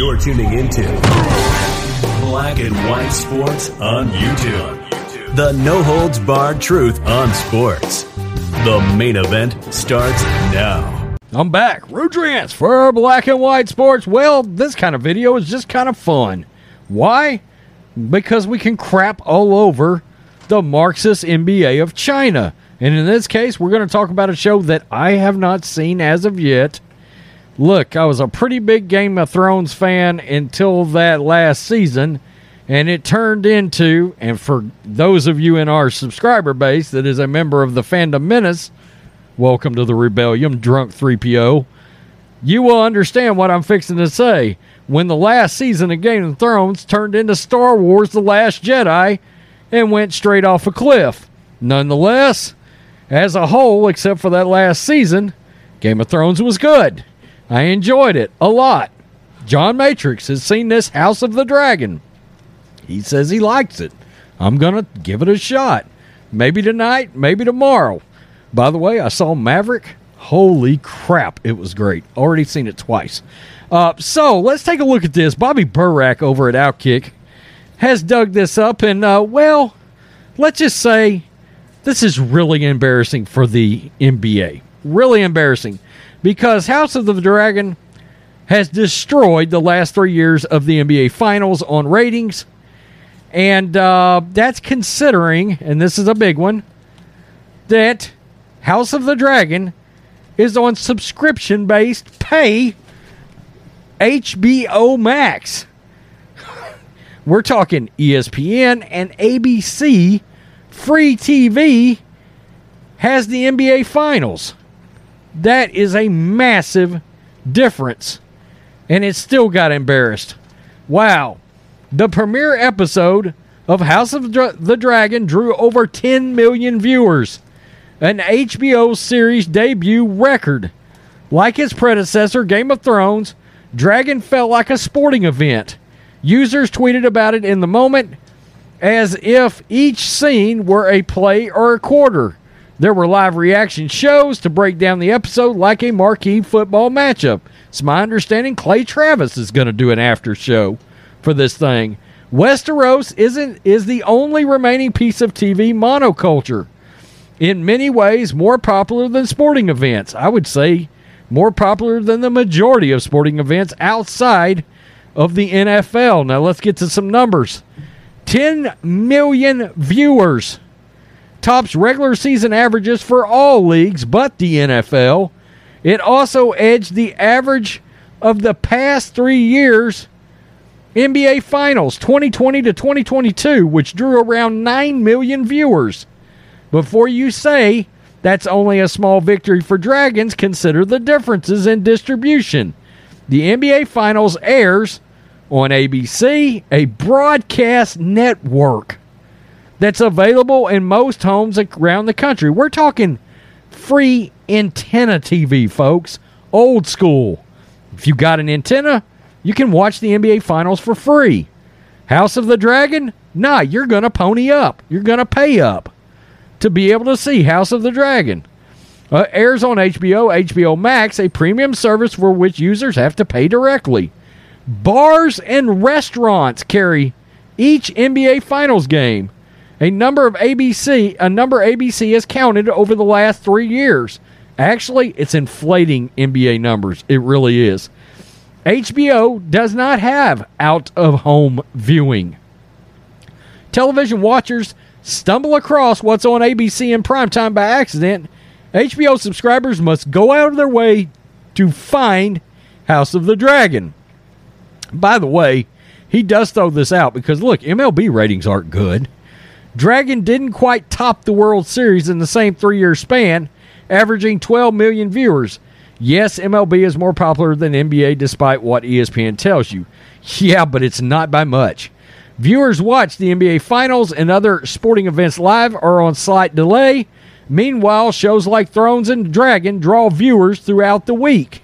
You're tuning into Black and White Sports on YouTube. The no holds barred truth on sports. The main event starts now. I'm back. Rudrance for Black and White Sports. Well, this kind of video is just kind of fun. Why? Because we can crap all over the Marxist NBA of China. And in this case, we're going to talk about a show that I have not seen as of yet. Look, I was a pretty big Game of Thrones fan until that last season, and it turned into, and for those of you in our subscriber base that is a member of the Fandom Menace, welcome to the rebellion, drunk 3PO. You will understand what I'm fixing to say. When the last season of Game of Thrones turned into Star Wars The Last Jedi and went straight off a cliff. Nonetheless, as a whole, except for that last season, Game of Thrones was good. I enjoyed it a lot. John Matrix has seen this House of the Dragon. He says he likes it. I'm going to give it a shot. Maybe tonight, maybe tomorrow. By the way, I saw Maverick. Holy crap, it was great. Already seen it twice. Uh, so let's take a look at this. Bobby Burack over at Outkick has dug this up, and uh, well, let's just say this is really embarrassing for the NBA. Really embarrassing because House of the Dragon has destroyed the last three years of the NBA Finals on ratings. And uh, that's considering, and this is a big one, that House of the Dragon is on subscription based pay HBO Max. We're talking ESPN and ABC free TV has the NBA Finals. That is a massive difference. And it still got embarrassed. Wow. The premiere episode of House of the Dragon drew over 10 million viewers, an HBO series debut record. Like its predecessor, Game of Thrones, Dragon felt like a sporting event. Users tweeted about it in the moment as if each scene were a play or a quarter. There were live reaction shows to break down the episode like a marquee football matchup. It's my understanding Clay Travis is going to do an after show for this thing. Westeros isn't is the only remaining piece of TV monoculture. In many ways, more popular than sporting events. I would say more popular than the majority of sporting events outside of the NFL. Now let's get to some numbers. 10 million viewers tops regular season averages for all leagues but the NFL. It also edged the average of the past three years NBA Finals 2020 to 2022, which drew around 9 million viewers. Before you say that's only a small victory for Dragons, consider the differences in distribution. The NBA Finals airs on ABC, a broadcast network that's available in most homes around the country. We're talking free antenna TV, folks. Old school. If you got an antenna, you can watch the NBA Finals for free. House of the Dragon? Nah, you're going to pony up. You're going to pay up to be able to see House of the Dragon. Uh, airs on HBO, HBO Max, a premium service for which users have to pay directly. Bars and restaurants carry each NBA Finals game. A number of ABC, a number ABC has counted over the last three years. Actually, it's inflating NBA numbers. It really is. HBO does not have out of home viewing. Television watchers stumble across what's on ABC in primetime by accident. HBO subscribers must go out of their way to find House of the Dragon. By the way, he does throw this out because look, MLB ratings aren't good. Dragon didn't quite top the World Series in the same three year span, averaging 12 million viewers. Yes, MLB is more popular than NBA despite what ESPN tells you. Yeah, but it's not by much. Viewers watch the NBA Finals and other sporting events live or on slight delay. Meanwhile, shows like Thrones and Dragon draw viewers throughout the week.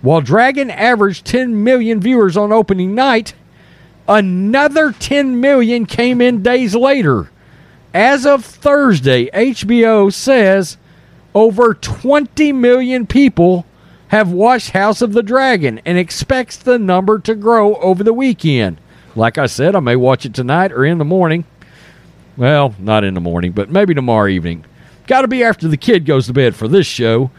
While Dragon averaged 10 million viewers on opening night, another 10 million came in days later. As of Thursday, HBO says over 20 million people have watched House of the Dragon and expects the number to grow over the weekend. Like I said, I may watch it tonight or in the morning. Well, not in the morning, but maybe tomorrow evening. Got to be after the kid goes to bed for this show.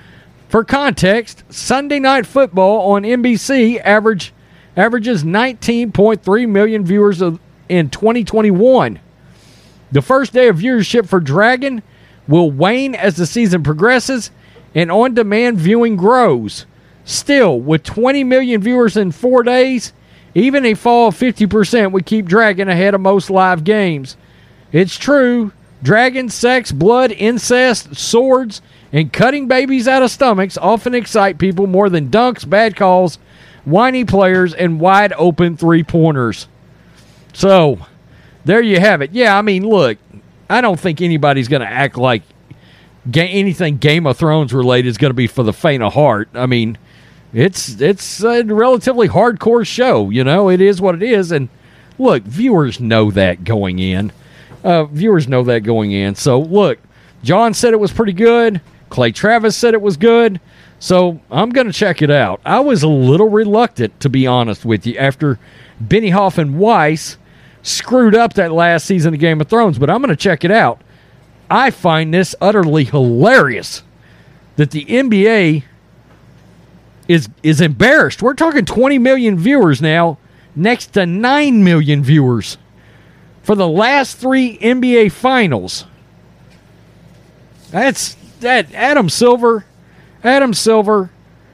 For context, Sunday Night Football on NBC average averages 19.3 million viewers in 2021. The first day of viewership for Dragon will wane as the season progresses and on demand viewing grows. Still, with 20 million viewers in four days, even a fall of 50% would keep Dragon ahead of most live games. It's true, dragon sex, blood, incest, swords, and cutting babies out of stomachs often excite people more than dunks, bad calls, whiny players, and wide open three pointers. So, there you have it. Yeah, I mean, look, I don't think anybody's going to act like ga- anything Game of Thrones related is going to be for the faint of heart. I mean, it's it's a relatively hardcore show. You know, it is what it is, and look, viewers know that going in. Uh, viewers know that going in. So look, John said it was pretty good. Clay Travis said it was good. So I'm going to check it out. I was a little reluctant, to be honest with you, after Benioff and Weiss screwed up that last season of Game of Thrones, but I'm going to check it out. I find this utterly hilarious that the NBA is is embarrassed. We're talking 20 million viewers now, next to 9 million viewers for the last 3 NBA finals. That's that Adam Silver, Adam Silver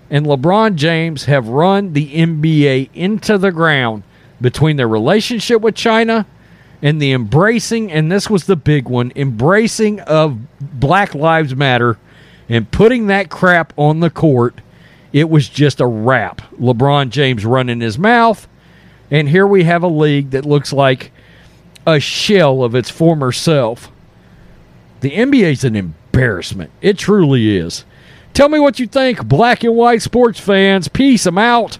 and LeBron James have run the NBA into the ground between their relationship with China and the embracing, and this was the big one, embracing of Black Lives Matter and putting that crap on the court. It was just a wrap. LeBron James running his mouth, and here we have a league that looks like a shell of its former self. The NBA is an embarrassment. It truly is. Tell me what you think, black and white sports fans. Peace. I'm out.